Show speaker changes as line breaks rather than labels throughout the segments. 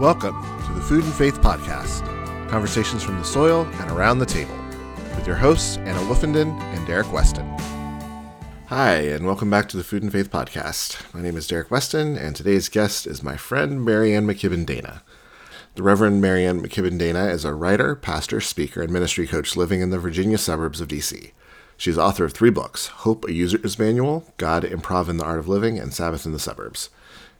Welcome to the Food and Faith Podcast, conversations from the soil and around the table, with your hosts, Anna Woofenden and Derrick Weston. Hi, and welcome back to the Food and Faith Podcast. My name is Derrick Weston, and today's guest is my friend MaryAnn McKibben Dana. The Reverend MaryAnn McKibben Dana is a writer, pastor, speaker, and ministry coach living in the Virginia suburbs of DC. She's author of three books Hope, a User's Manual, God, Improv, and the Art of Living, and Sabbath in the Suburbs.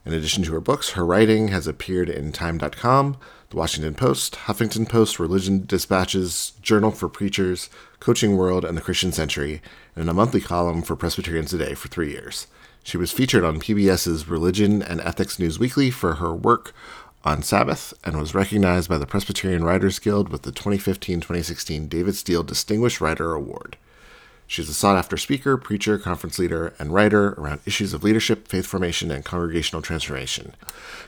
In addition to her books, her writing has appeared in Time.com, The Washington Post, Huffington Post, Religion Dispatches, Journal for Preachers, Coaching World, and The Christian Century, and in a monthly column for Presbyterian Today for three years. She was featured on PBS's Religion and Ethics News Weekly for her work on Sabbath and was recognized by the Presbyterian Writers Guild with the 2015 2016 David Steele Distinguished Writer Award. She's a sought after speaker, preacher, conference leader, and writer around issues of leadership, faith formation, and congregational transformation.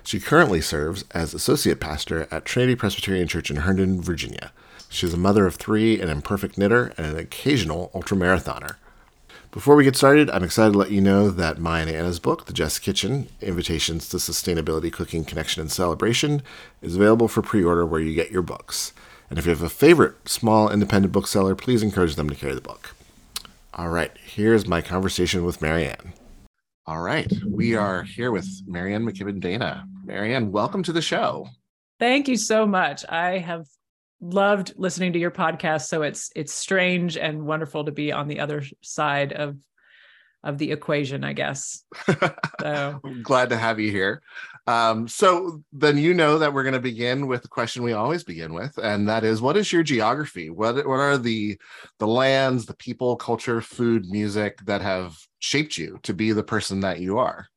She currently serves as associate pastor at Trinity Presbyterian Church in Herndon, Virginia. She's a mother of three, an imperfect knitter, and an occasional ultramarathoner. Before we get started, I'm excited to let you know that my and Anna's book, The Just Kitchen Invitations to Sustainability, Cooking, Connection, and Celebration, is available for pre order where you get your books. And if you have a favorite small independent bookseller, please encourage them to carry the book. All right, here's my conversation with MaryAnn. All right, we are here with MaryAnn McKibben Dana. MaryAnn, welcome to the show.
Thank you so much. I have loved listening to your podcast, so it's it's strange and wonderful to be on the other side of of the equation, I guess.
So glad to have you here. Um, so then you know that we're going to begin with the question we always begin with, and that is, what is your geography? What what are the the lands, the people, culture, food, music that have shaped you to be the person that you are?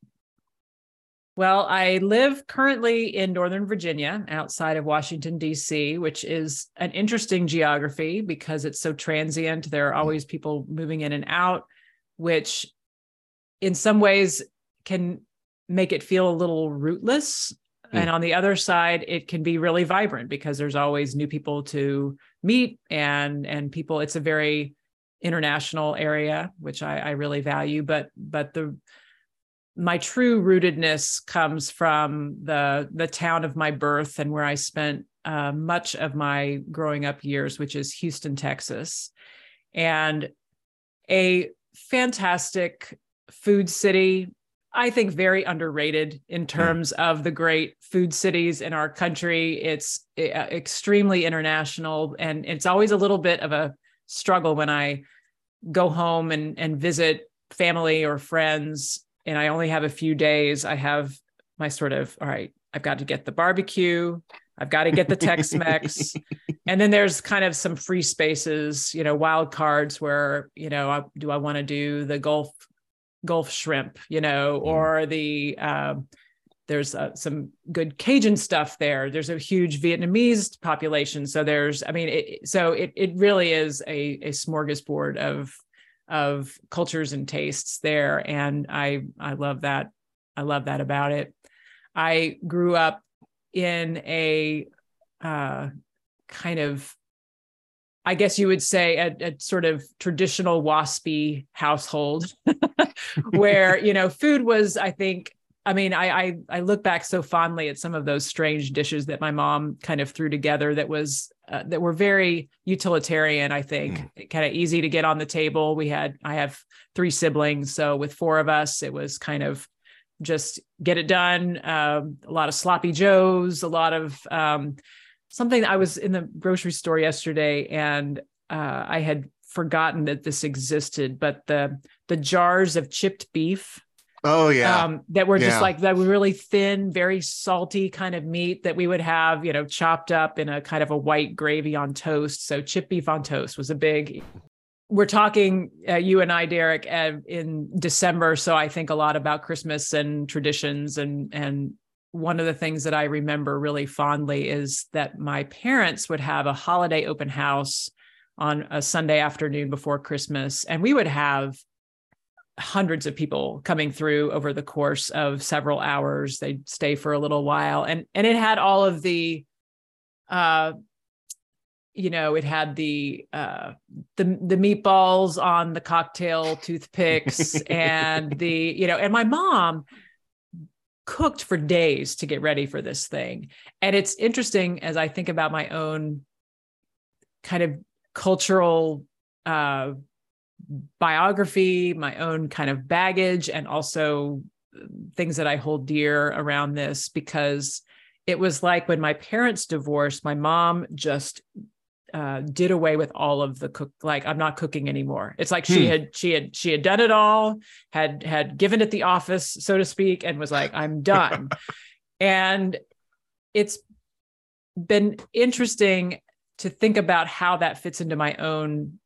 Well, I live currently in Northern Virginia, outside of Washington, D.C., which is an interesting geography because it's so transient. There are always people moving in and out, which in some ways can make it feel a little rootless. Mm. And on the other side, it can be really vibrant because there's always new people to meet and and people. It's a very international area, which I, I really value. But but the my true rootedness comes from the the town of my birth and where I spent uh, much of my growing up years, which is Houston, Texas, and a fantastic food city. I think very underrated in hmm. terms mm. of the great food cities in our country. It's uh, extremely international, and it's always a little bit of a struggle when I go home and and visit family or friends and I only have a few days, I have my sort of, all right, I've got to get the barbecue, I've got to get the Tex Mex. and then there's kind of some free spaces, you know, wild cards where, you know, I, do I want to do the Gulf, Gulf shrimp, you know, mm. or the, um, there's uh, some good Cajun stuff there. There's a huge Vietnamese population. So there's, I mean, it, so it, it really is a, a smorgasbord of of cultures and tastes there and i i love that i love that about it i grew up in a uh, kind of i guess you would say a, a sort of traditional waspy household where you know food was i think I mean, I, I, I look back so fondly at some of those strange dishes that my mom kind of threw together that was uh, that were very utilitarian. I think mm. kind of easy to get on the table. We had I have three siblings, so with four of us, it was kind of just get it done. Um, a lot of sloppy joes, a lot of um, something. I was in the grocery store yesterday, and uh, I had forgotten that this existed, but the the jars of chipped beef
Oh yeah. Um,
that were just yeah. like that were really thin, very salty kind of meat that we would have, you know, chopped up in a kind of a white gravy on toast. So chip beef on toast was a big. We're talking uh, you and I, Derrick, uh, in December, so I think a lot about Christmas and traditions and and one of the things that I remember really fondly is that my parents would have a holiday open house on a Sunday afternoon before Christmas, and we would have hundreds of people coming through over the course of several hours they'd stay for a little while and and it had all of the uh you know it had the uh the the meatballs on the cocktail toothpicks and the you know and my mom cooked for days to get ready for this thing. And it's interesting as I think about my own kind of cultural uh, biography, my own kind of baggage, and also things that I hold dear around this because it was like when my parents divorced, my mom just uh, did away with all of the cook like i'm not cooking anymore it's like she hmm. had she had she had done it all had had given it the office so to speak and was like i'm done and it's been interesting to think about how that fits into my own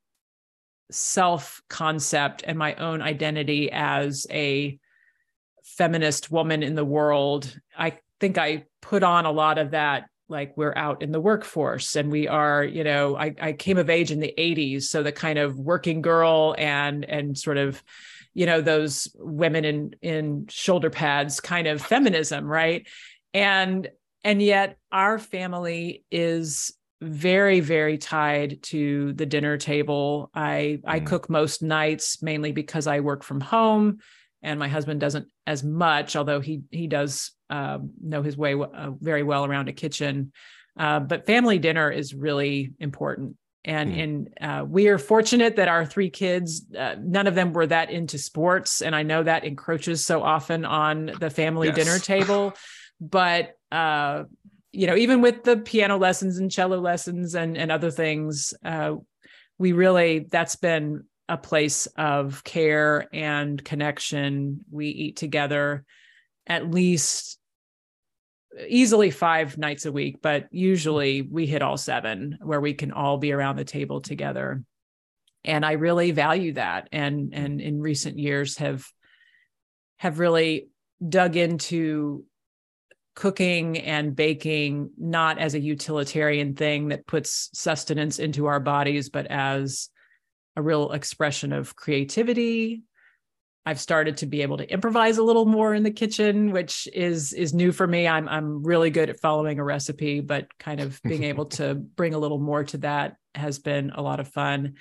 self concept and my own identity as a feminist woman in the world i think i put on a lot of that like we're out in the workforce and we are you know I, I came of age in the 80s so the kind of working girl and and sort of you know those women in in shoulder pads kind of feminism right? And and yet our family is very very tied to the dinner table i mm. i cook most nights mainly because i work from home and my husband doesn't as much although he he does um, know his way uh, very well around a kitchen. Uh, but family dinner is really important. And, mm. and uh, we are fortunate that our three kids, uh, none of them were that into sports. And I know that encroaches so often on the family yes. dinner table. but, uh, you know, even with the piano lessons and cello lessons and, and other things, uh, we really, that's been a place of care and connection. We eat together at least easily five nights a week, but usually we hit all seven where we can all be around the table together. And I really value that. And and in recent years have have really dug into cooking and baking not as a utilitarian thing that puts sustenance into our bodies, but as a real expression of creativity I've started to be able to improvise a little more in the kitchen, which is is new for me. I'm I'm really good at following a recipe, but kind of being able to bring a little more to that has been a lot of fun.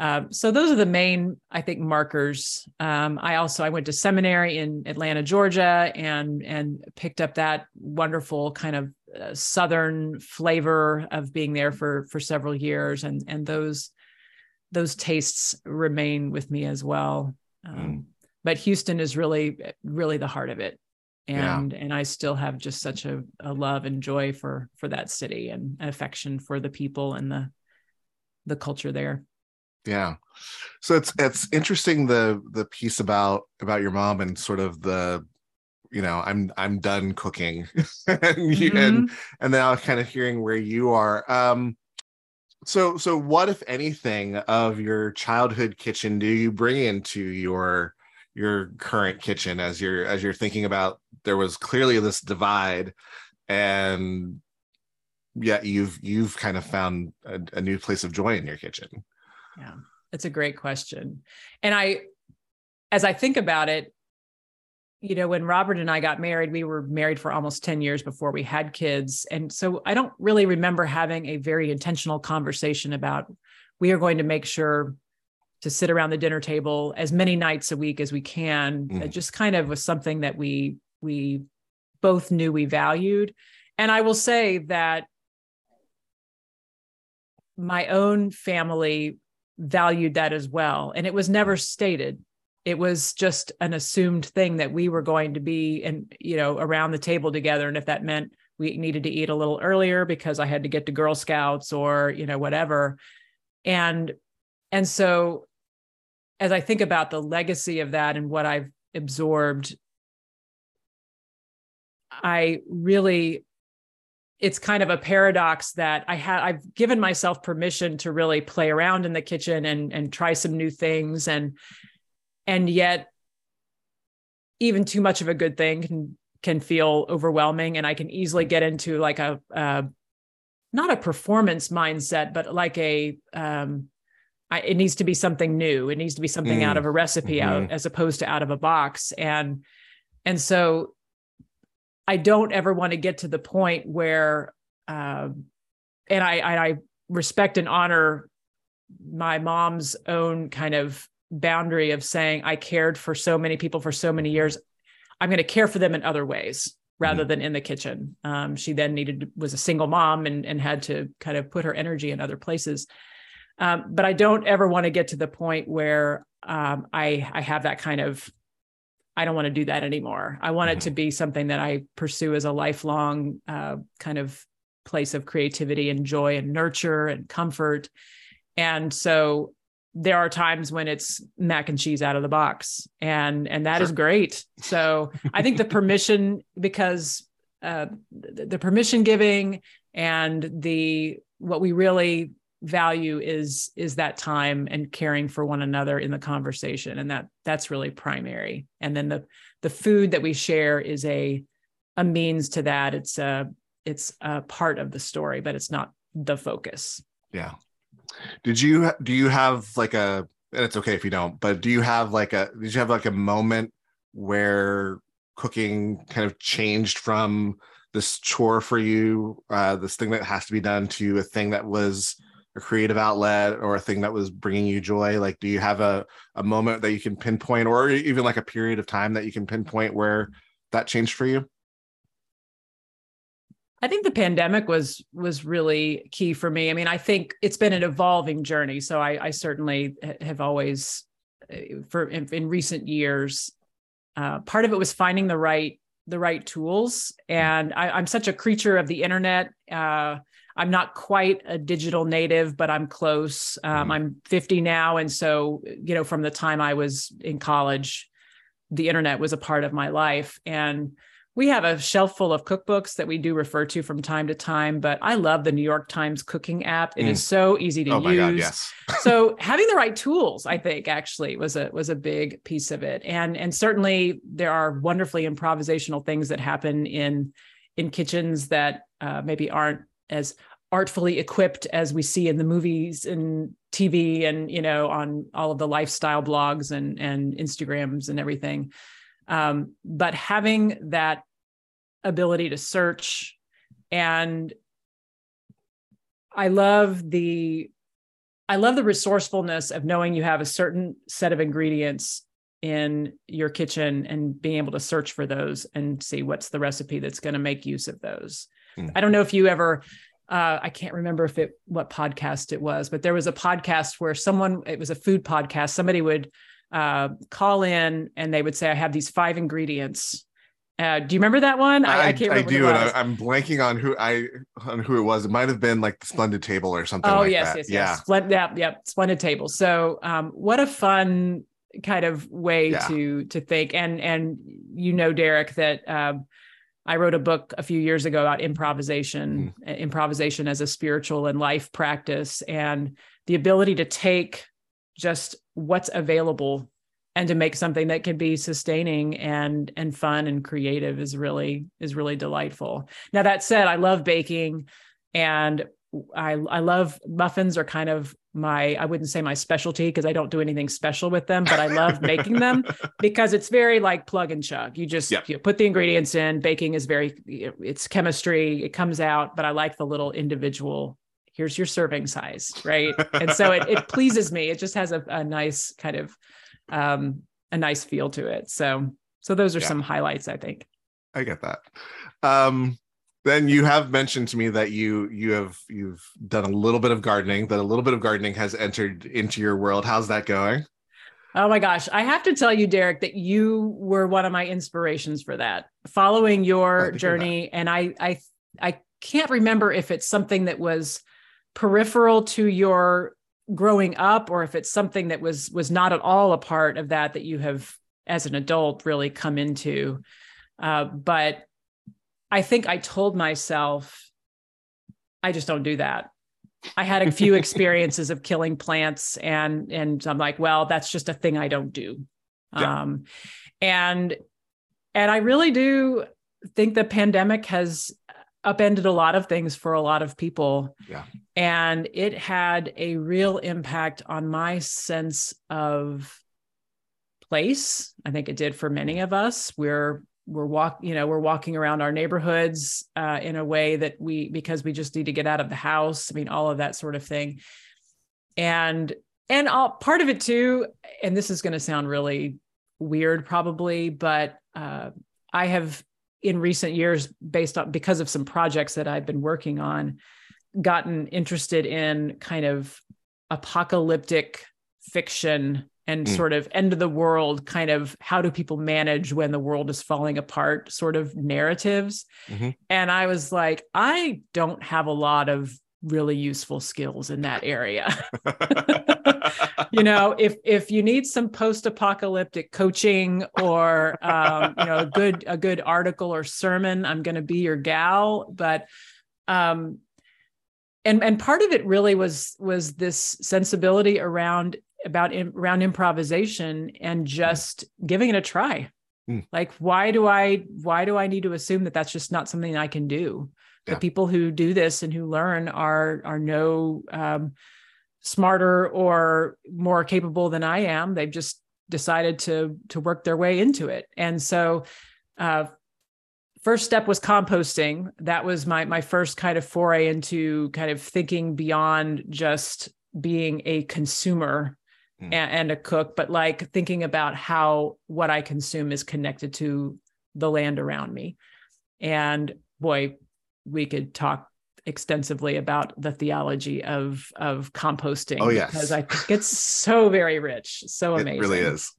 Um, so those are the main, I think, markers. Um, I also I went to seminary in Atlanta, Georgia, and and picked up that wonderful kind of uh, southern flavor of being there for for several years, and and those those tastes remain with me as well. Um, mm. But Houston is really, really the heart of it, and yeah. and I still have just such a, a love and joy for for that city and affection for the people and the the culture there.
Yeah, so it's it's interesting the the piece about about your mom and sort of the you know i'm i'm done cooking. And, mm-hmm. and and now kind of hearing where you are. Um so so what if anything of your childhood kitchen do you bring into your your current kitchen as you're as you're thinking about there was clearly this divide and yet you've you've kind of found a, a new place of joy in your kitchen
yeah it's a great question and i as i think about it you know, when Robert and I got married, we were married for almost 10 years before we had kids. And so I don't really remember having a very intentional conversation about we are going to make sure to sit around the dinner table as many nights a week as we can. Mm. It just kind of was something that we we both knew we valued. And I will say that my own family valued that as well. And it was never stated. It was just an assumed thing that we were going to be and you know around the table together. And if that meant we needed to eat a little earlier because i had to get to girl scouts or you know whatever. And and so as i think about the legacy of that and what i've absorbed i really it's kind of a paradox that I have I've given myself permission to really play around in the kitchen and and try some new things and and yet even too much of a good thing can can feel overwhelming and i can easily get into like a uh, not a performance mindset but like a um I, it needs to be something new it needs to be something mm. out of a recipe mm-hmm. out as opposed to out of a box and and so i don't ever want to get to the point where uh, and i i respect and honor my mom's own kind of boundary of saying I cared for so many people for so many years. I'm going to care for them in other ways rather mm-hmm. than in the kitchen. Um, she then needed was a single mom and and had to kind of put her energy in other places. Um, but I don't ever want to get to the point where um, I I have that kind of I don't want to do that anymore. I want mm-hmm. it to be something that I pursue as a lifelong uh, kind of place of creativity and joy and nurture and comfort. And so there are times when it's mac and cheese out of the box and and that sure. is great so i think the permission because uh, the, the permission giving and the what we really value is is that time and caring for one another in the conversation. And that that's really primary. And then the the food that we share is a a means to that. It's a it's a part of the story but it's not the focus.
Yeah. Did you do you have like a and it's okay if you don't, but do you have like a did you have like a moment where cooking kind of changed from this chore for you, uh, this thing that has to be done to a thing that was a creative outlet or a thing that was bringing you joy? Like, do you have a, a moment that you can pinpoint or even like a period of time that you can pinpoint where that changed for you?
I think the pandemic was was really key for me. I mean, I think it's been an evolving journey. So I, I certainly have always, uh, for in, in recent years, uh, part of it was finding the right the right tools. And I, am such a creature of the internet. Uh, I'm not quite a digital native, but I'm close. Um, mm-hmm. I'm 50 now, and so you know, from the time I was in college, the internet was a part of my life, and we have a shelf full of cookbooks that we do refer to from time to time, but I love the New York Times cooking app. It mm. is so easy to oh use. God, yes. so having the right tools, I think, actually was a was a big piece of it. And and certainly there are wonderfully improvisational things that happen in in kitchens that uh, maybe aren't as artfully equipped as we see in the movies and TV and you know on all of the lifestyle blogs and and Instagrams and everything. Um, but having that ability to search and I love the I love the resourcefulness of knowing you have a certain set of ingredients in your kitchen and being able to search for those and see what's the recipe that's going to make use of those. Mm. I don't know if you ever uh, I can't remember if it what podcast it was, but there was a podcast where someone it was a food podcast. Somebody would uh, call in and they would say, I have these five ingredients. Uh, do you remember that one?
I, I, I can't. I do, and I, am blanking on who I on who it was. It might have been like the Splendid Table or something. Oh like
yes,
that.
yes, yeah. yes. Splendid, yeah, yeah, Splendid Table. So, um, what a fun kind of way yeah. to to think. And and you know, Derrick, that um, I wrote a book a few years ago about improvisation, mm. improvisation as a spiritual and life practice, and the ability to take just what's available and to make something that can be sustaining and and fun and creative is really is really delightful. Now that said, I love baking and I I love muffins are kind of my I wouldn't say my specialty because I don't do anything special with them, but I love making them because it's very like plug and chug. You just yep. you put the ingredients in. Baking is very it's chemistry. It comes out, but I like the little individual here's your serving size right and so it, it pleases me it just has a, a nice kind of um a nice feel to it so so those are yeah. some highlights i think
i get that um then you have mentioned to me that you you have you've done a little bit of gardening that a little bit of gardening has entered into your world how's that going
Oh my gosh. I have to tell you, Derrick, that you were one of my inspirations for that. Following your journey. And I I I can't remember if it's something that was peripheral to your growing up or if it's something that was was not at all a part of that that you have as an adult really come into uh, but i think i told myself i just don't do that i had a few experiences of killing plants and and i'm like well that's just a thing i don't do yeah. um and and i really do think the pandemic has upended a lot of things for a lot of people.
Yeah.
And it had a real impact on my sense of place. I think it did for many of us. We're we're walk, you know, we're walking around our neighborhoods uh, in a way that we because we just need to get out of the house. I mean, all of that sort of thing. And and all, part of it too, and this is going to sound really weird probably, but uh, I have in recent years, based on because of some projects that I've been working on, gotten interested in kind of apocalyptic fiction and mm. sort of end of the world kind of how do people manage when the world is falling apart sort of narratives mm-hmm. and i was like i don't have a lot of really useful skills in that area you know if if you need some post-apocalyptic coaching or um, you know a good a good article or sermon i'm going to be your gal but um and and part of it really was was this sensibility around about in, around improvisation and just giving it a try. Mm. like why do i why do i need to assume that that's just not something i can do? Yeah. the people who do this and who learn are are no um, smarter or more capable than i am. They've just decided to to work their way into it. And so uh, first step was composting. That was my my first kind of foray into kind of thinking beyond just being a consumer mm. and, and, a cook but like thinking about how what i consume is connected to the land around me and boy we could talk extensively about the theology of of composting
oh yes
because i think it's so very rich so amazing
it really is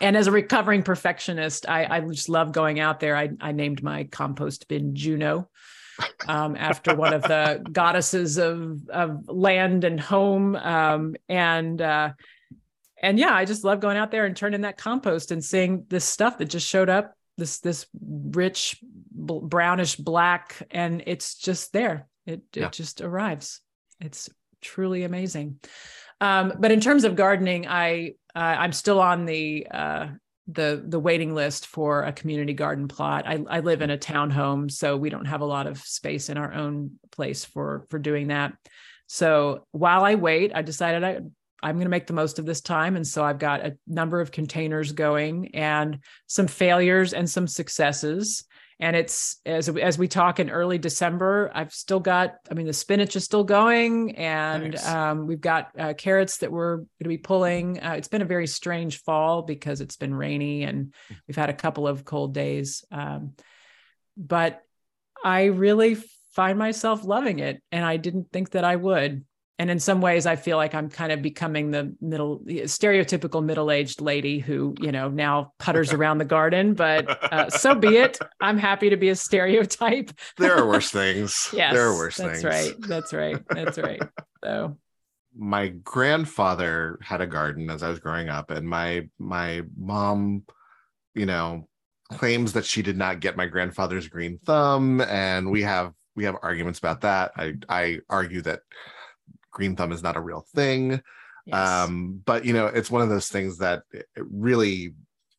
and as a recovering perfectionist, I, I just love going out there. I, I named my compost bin Juno um, after one of the goddesses of, of land and home. Um, and uh, and yeah, I just love going out there and turning that compost and seeing this stuff that just showed up, this this rich brownish black, and it's just there. It yeah. it just arrives. It's truly amazing. Um, but in terms of gardening, I uh, I'm still on the uh, the the waiting list for a community garden plot. I, I live in a townhome, so we don't have a lot of space in our own place for for doing that. So while I wait, I decided I I'm going to make the most of this time, and so I've got a number of containers going and some failures and some successes and it's as as we talk in early December, I've still got. I mean, the spinach is still going, and nice. um, we've got uh, carrots that we're going to be pulling. Uh, it's been a very strange fall because it's been rainy and hmm. we've had a couple of cold days. Um, but I really find myself loving it, and I didn't think that I would and in some ways i feel like i'm kind of becoming the middle stereotypical middle-aged lady who you know now putters around the garden but uh, so be it. I'm happy to be a stereotype.
There are worse things.
Yes
there are worse things.
that's
things.
right. That's right. That's right. So.
My grandfather had a garden as i was growing up and my my mom you know claims that she did not get my grandfather's green thumb and we have we have arguments about that. I i argue that green thumb is not a real thing. Yes. Um, but you know, it's one of those things that really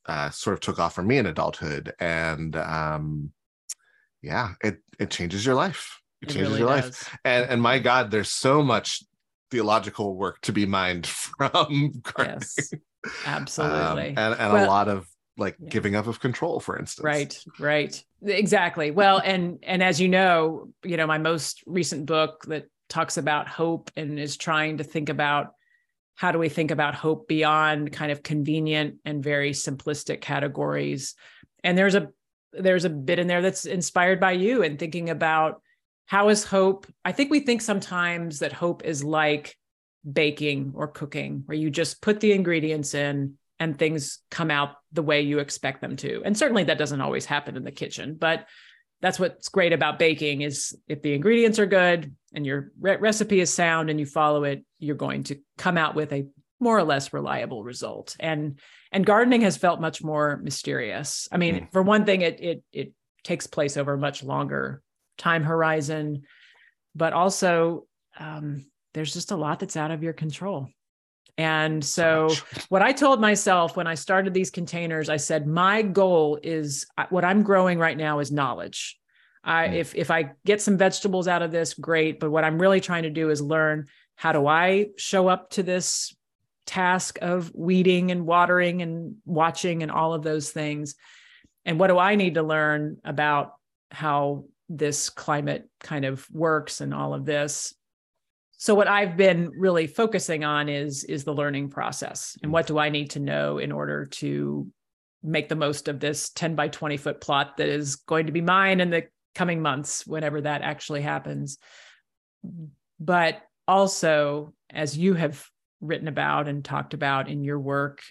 uh, sort of took off for me in adulthood, and um, yeah, it it changes your life. It, it changes really your does. life, and and my God, there's so much theological work to be mined from gardening. Yes,
absolutely,
um, and and well, a lot of like yeah. giving up of control for instance
right right exactly well and and as you know you know my most recent book that talks about hope and is trying to think about how do we think about hope beyond kind of convenient and very simplistic categories? And there's a there's a bit in there that's inspired by you and thinking about how is hope? I think we think sometimes that hope is like baking or cooking where you just put the ingredients in and things come out the way you expect them to. And certainly that doesn't always happen in the kitchen but that's what's great about baking is if the ingredients are good and your re- recipe is sound and you follow it you're going to come out with a more or less reliable result and and gardening has felt much more mysterious i mean mm. for one thing it it it takes place over a much longer time horizon but also um, there's just a lot that's out of your control and so, what I told myself when I started these containers, I said, my goal is uh, what I'm growing right now is knowledge. I, mm. if if I get some vegetables out of this, great. But what I'm really trying to do is learn how do I show up to this task of weeding and watering and watching and all of those things, and what do I need to learn about how this climate kind of works and all of this so what i've been really focusing on is is the learning process and what do i need to know in order to make the most of this 10 by 20 foot plot that is going to be mine and the coming months, whenever that actually happens. But also, as you have written about and talked about in your work,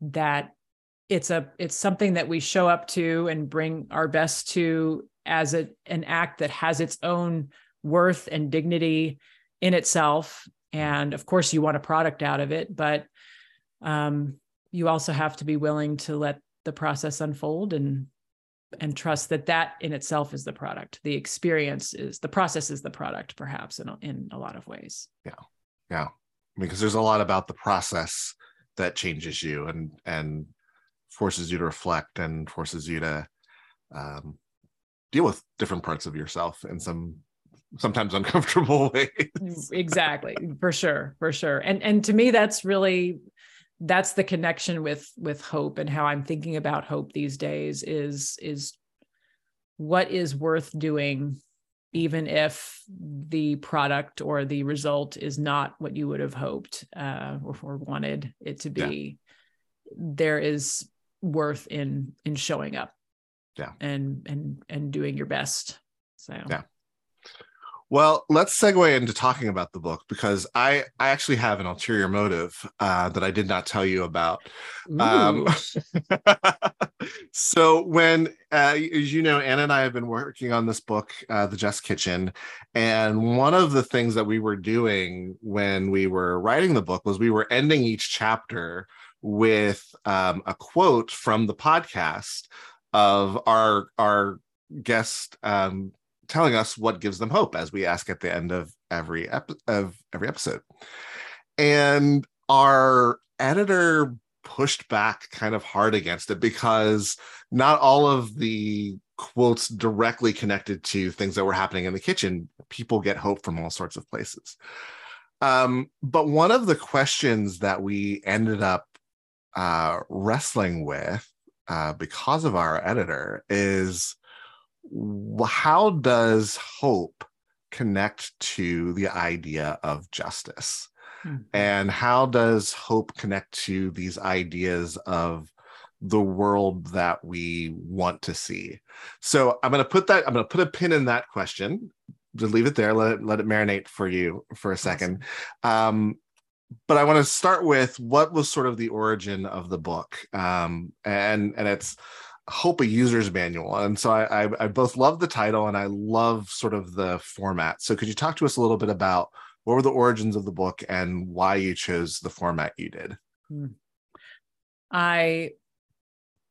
that it's a it's something that we show up to and bring our best to as a, an act that has its own worth and dignity in itself and of course you want a product out of it but um, you also have to be willing to let the process unfold and and trust that that in itself is the product. The experience is the process is the product perhaps in, in a lot of ways.
Yeah. Yeah. Because there's a lot about the process that changes you and and forces you to reflect and forces you to um, deal with different parts of yourself in some sometimes uncomfortable ways.
Exactly. For sure. For sure. And and to me that's really that's the connection with with hope and how i'm thinking about hope these days is is what is worth doing even if the product or the result is not what you would have hoped uh, or, or wanted it to be. Yeah. there is worth in in showing up.
Yeah.
And and and doing your best. So.
Yeah well, let's segue into talking about the book because I I actually have an ulterior motive uh, that I did not tell you about. Um, so when, uh, as you know, Anna and I have been working on this book, uh, The Just Kitchen, and one of the things that we were doing when we were writing the book was we were ending each chapter with um, a quote from the podcast of our our guest um, telling us what gives them hope as we ask at the end of every ep- of every episode. And our editor pushed back kind of hard against it because not all of the quotes directly connected to things that were happening in the kitchen. People get hope from all sorts of places. Um, but one of the questions that we ended up uh, wrestling with uh, because of our editor is how does hope connect to the idea of justice? Mm-hmm. And how does hope connect to these ideas of the world that we want to see? So I'm going to put that, I'm going to put a pin in that question. Just leave it there. Let it, let it marinate for you for a second. Um, but I want to start with what was sort of the origin of the book, um, and and it's hope a user's manual and so I, I, I both love the title and i love sort of the format so could you talk to us a little bit about what were the origins of the book and why you chose the format you did hmm.
i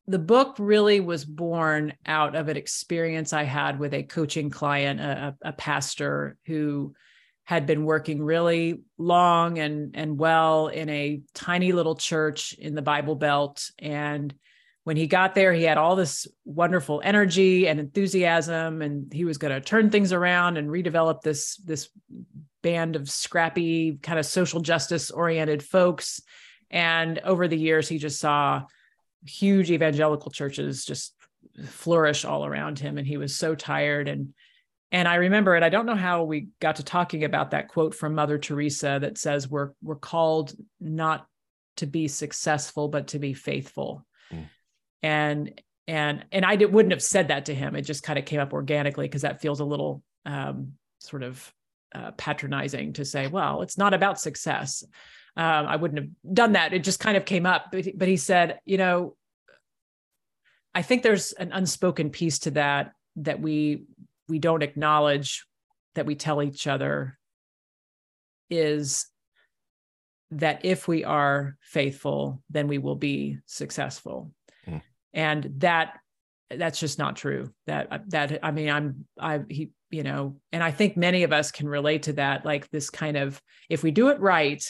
the book really was born out of an experience i had with a coaching client a, a pastor who had been working really long and and well in a tiny little church in the bible belt and when he got there, he had all this wonderful energy and enthusiasm, and he was going to turn things around and redevelop this this band of scrappy, kind of social justice oriented folks. And over the years, he just saw huge evangelical churches just flourish all around him, and he was so tired and and I remember it. I don't know how we got to talking about that quote from Mother Teresa that says we're we're called not to be successful, but to be faithful and and and I did, wouldn't have said that to him. It just kind of came up organically because that feels a little um, sort of uh, patronizing to say, well, it's not about success. Um, I wouldn't have done that. It just kind of came up. But, but he said, you know, I think there's an unspoken piece to that that we we don't acknowledge that we tell each other is that if we are faithful, then we will be successful and that that's just not true. That that i mean i'm i he you know and i think many of us can relate to that like this kind of if we do it right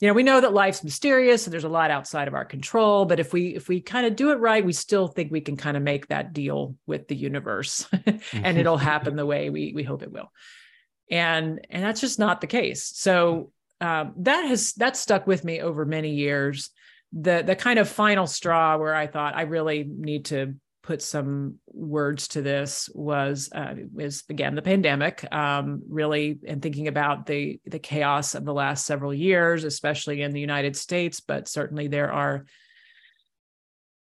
you know we know that life's mysterious and there's a lot outside of our control but if we if we kind of do it right we still think we can kind of make that deal with the universe and it'll happen the way we we hope it will. And and that's just not the case. So um, that has that stuck with me over many years the the kind of final straw where I thought I really need to put some words to this was uh, is again the pandemic um, really and thinking about the the chaos of the last several years especially in the united states but certainly there are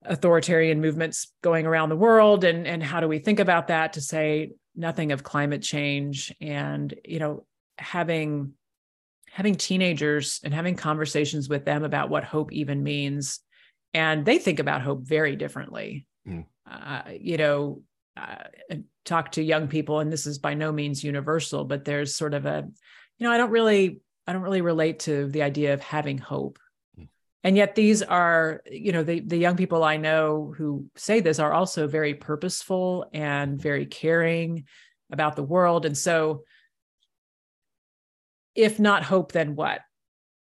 authoritarian movements going around the world and and how do we think about that to say nothing of climate change? And you know having having teenagers and having conversations with them about what hope even means and they think about hope very differently mm. uh, you know uh, talk to young people and this is by no means universal but there's sort of a you know i don't really i don't really relate to the idea of having hope mm. and yet these are you know the the young people i know who say this are also very purposeful and very caring about the world and so if not hope then what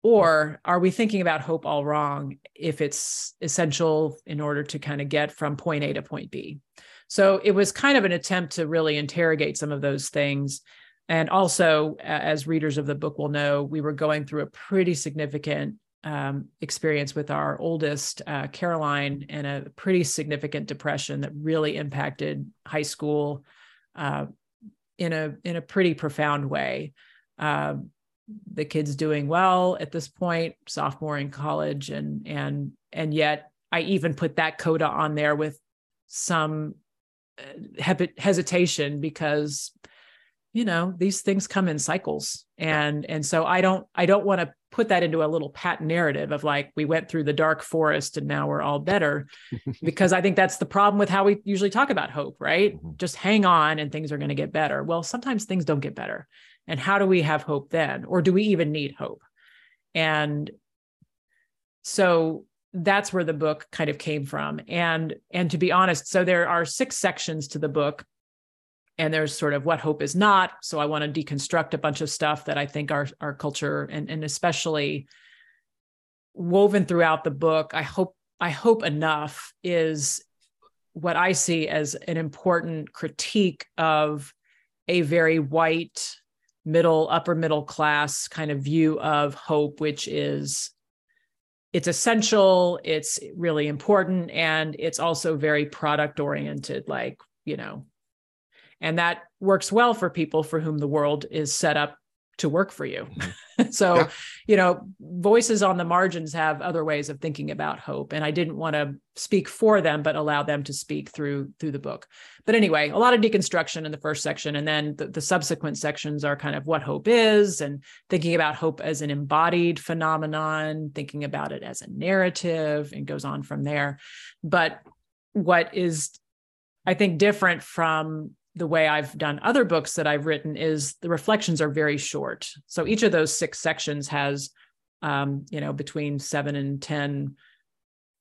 or are we thinking about hope all wrong if it's essential in order to kind of get from point a to point b so it was kind of an attempt to really interrogate some of those things. And also, as readers of the book will know, we were going through a pretty significant um, experience with our oldest, uh, Caroline, and a pretty significant depression that really impacted high school uh, in a in a pretty profound way. Uh, the kids doing well at this point, sophomore in college, and and and yet I even put that coda on there with some hesitation because you know these things come in cycles. And and so i don't i don't want to put that into a little pat narrative of like we went through the dark forest and now we're all better because i think that's the problem with how we usually talk about hope right? Mm-hmm. just hang on and things are going to get better. Well sometimes things don't get better and how do we have hope then? Or do we even need hope? And so that's where the book kind of came from. And and to be honest so there are six sections to the book. And there's sort of what hope is not. So i want to deconstruct a bunch of stuff that i think our our culture and and especially woven throughout the book i hope i hope enough is what i see as an important critique of a very white middle upper middle class kind of view of hope which is it's essential it's really important and it's also very product oriented like you know and that works well for people for whom the world is set up to work for you. Mm-hmm. so, yeah. you know, voices on the margins have other ways of thinking about hope and I didn't want to speak for them but allow them to speak through through the book. But anyway, a lot of deconstruction in the first section and then the, the subsequent sections are kind of what hope is and thinking about hope as an embodied phenomenon, thinking about it as a narrative and goes on from there. But what is I think different from the way I've done other books that I've written is the reflections are very short. So each of those six sections has, um, you know, between seven and 10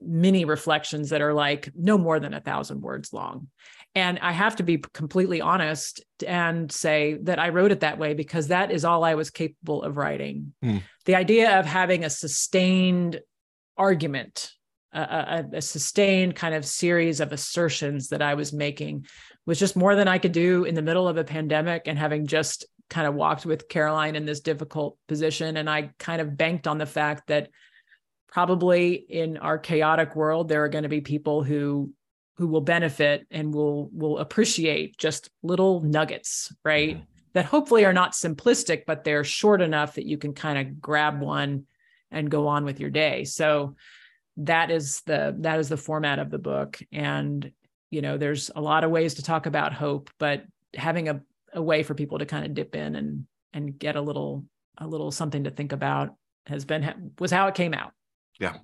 mini reflections that are like no more than a thousand words long. And I have to be completely honest and say that I wrote it that way because that is all I was capable of writing. Mm. The idea of having a sustained argument, a, a, a, sustained kind of series of assertions that I was making was just more than I could do in the middle of a pandemic and having just kind of walked with Caroline in this difficult position. And I kind of banked on the fact that probably in our chaotic world, there are going to be people who who will benefit and will will appreciate just little nuggets, right? Mm-hmm. That hopefully are not simplistic, but they're short enough that you can kind of grab one and go on with your day. So that is the that is the format of the book. And you know there's a lot of ways to talk about hope but having a, a way for people to kind of dip in and and get a little a little something to think about has been was how it came out.
Yeah.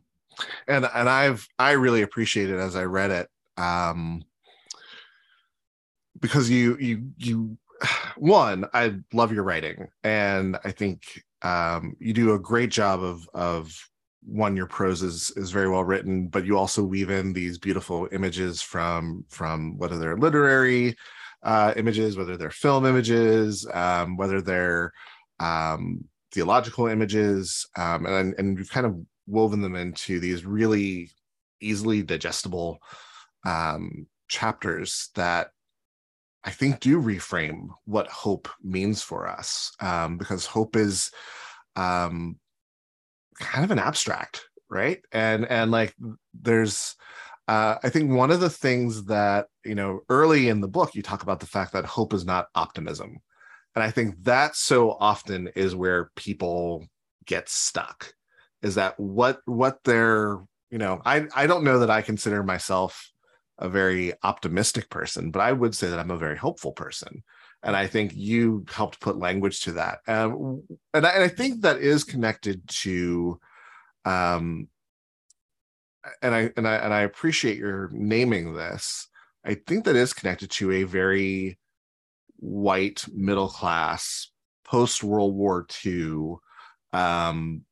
And and i've i really appreciated as i read it um because you you you one i love your writing. And i think um you do a great job of of one your prose is is very well written but you also weave in these beautiful images from from whether they're literary uh, images whether they're film images um, whether they're um, theological images um, and and you've kind of woven them into these really easily digestible um, chapters that I think do reframe what hope means for us. Um, because hope is um, kind of an abstract right and and like there's uh, i think one of the things that you know early in the book you talk about the fact that hope is not optimism and i think that so often is where people get stuck is that what what they're you know, I I don't know that I consider myself a very optimistic person, but I would say that I'm a very hopeful person. And I think you helped put language to that. Um, and, I, and I think that is connected to, um, and I and I and I appreciate your naming this. I think that is connected to a very white middle class post World War II um,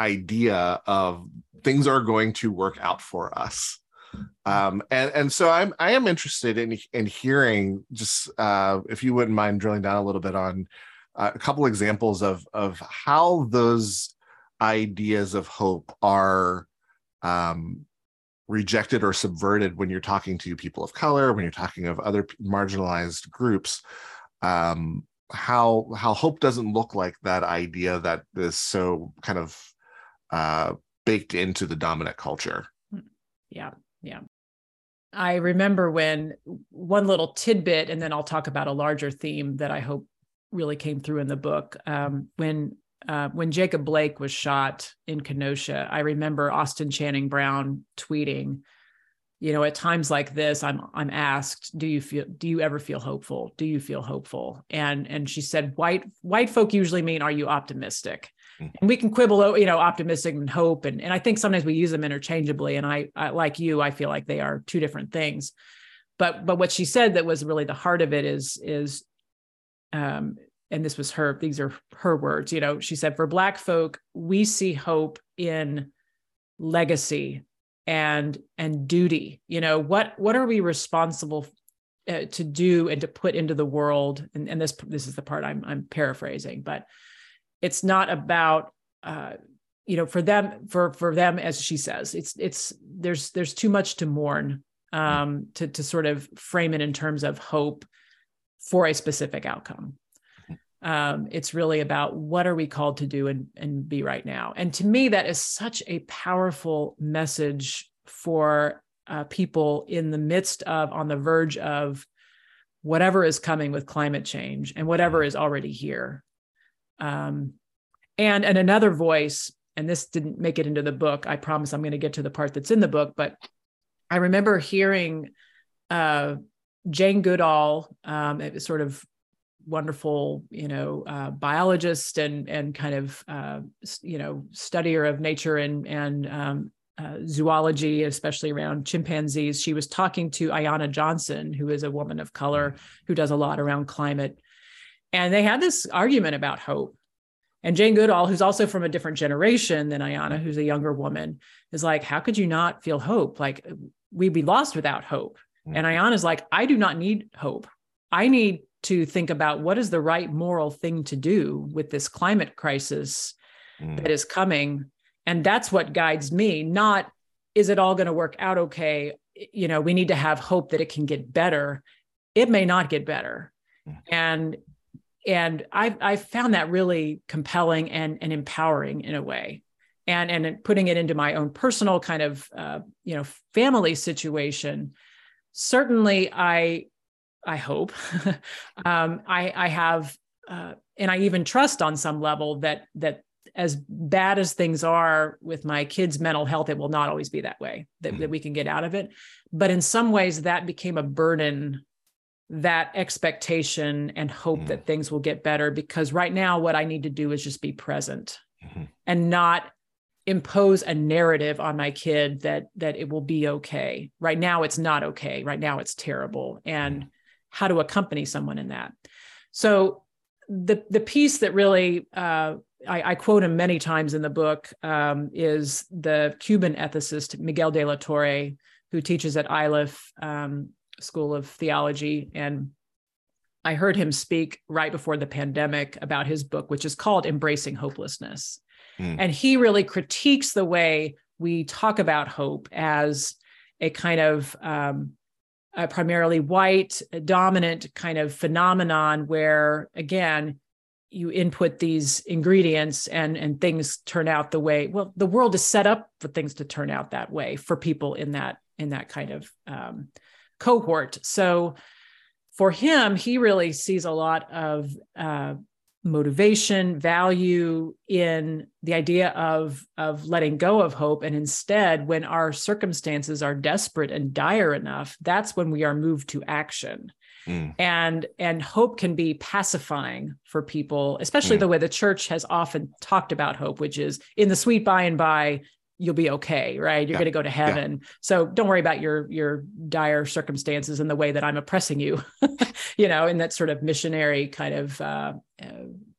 idea of things are going to work out for us. Um, and and so I'm I am interested in in hearing just uh, if you wouldn't mind drilling down a little bit on uh, a couple examples of of how those ideas of hope are um, rejected or subverted when you're talking to people of color, when you're talking of other marginalized groups. Um, how how hope doesn't look like that idea that is so kind of uh, baked into the dominant culture.
Yeah, yeah. I remember when one little tidbit, and then I'll talk about a larger theme that I hope really came through in the book. Um, when uh, when Jacob Blake was shot in Kenosha, I remember Austin Channing Brown tweeting, you know, at times like this, I'm I'm asked, do you feel do you ever feel hopeful? Do you feel hopeful? And and she said, white white folk usually mean, are you optimistic? Mm-hmm. And we can quibble, you know, optimistic and hope, and and I think sometimes we use them interchangeably. And I, I like you, I feel like they are two different things. But but what she said that was really the heart of it is is um and this was her these are her words you know she said for black folk we see hope in legacy and and duty you know what what are we responsible uh, to do and to put into the world and, and this this is the part i'm i'm paraphrasing but it's not about uh you know for them for for them as she says it's it's there's there's too much to mourn um to to sort of frame it in terms of hope for a specific outcome um, it's really about what are we called to do and, and be right now. And to me, that is such a powerful message for uh, people in the midst of, on the verge of whatever is coming with climate change and whatever is already here. Um, and and another voice, and this didn't make it into the book. I promise I'm going to get to the part that's in the book, but I remember hearing uh, Jane Goodall, um, sort of wonderful, you know, uh, biologist and and kind of uh, you know studier of nature and and um, uh, zoology, especially around chimpanzees. She was talking to Ayana Johnson, who is a woman of color who does a lot around climate, and they had this argument about hope. And Jane Goodall, who's also from a different generation than Ayana, who's a younger woman, is like, "How could you not feel hope? Like we'd be lost without hope." And mm-hmm. Ayana's like, "I do not need hope. I need to think about what is the right moral thing to do with this climate crisis mm. that is coming and that's what guides me not is it all going to work out okay you know we need to have hope that it can get better it may not get better mm. and and i i found that really compelling and and empowering in a way and and putting it into my own personal kind of uh, you know family situation certainly i I hope. um, I, I have, uh, and I even trust on some level that that as bad as things are with my kids' mental health, it will not always be that way. That, mm-hmm. that we can get out of it. But in some ways, that became a burden. That expectation and hope mm-hmm. that things will get better. Because right now, what I need to do is just be present mm-hmm. and not impose a narrative on my kid that that it will be okay right now it's not okay right now it's terrible and mm-hmm how to accompany someone in that. So the the piece that really uh, I, I, quote him many times in the book um, is the Cuban ethicist Miguel de la Torre, who teaches at Iliff um, School of Theology, and I heard him speak right before the pandemic about his book, which is called Embracing Hopelessness, mm. and he really critiques the way we talk about hope as a kind of um, a primarily white dominant kind of phenomenon where again you input these ingredients and and things turn out the way well the world is set up for things to turn out that way for people in that in that kind of um, cohort so for him he really sees a lot of uh, motivation value in the idea of of letting go of hope and instead when our circumstances are desperate and dire enough that's when we are moved to action mm. and and hope can be pacifying for people especially mm. the way the church has often talked about hope which is in the sweet by and by you'll be okay right you're yeah. going to go to heaven yeah. so don't worry about your your dire circumstances and the way that i'm oppressing you you know in that sort of missionary kind of uh, uh,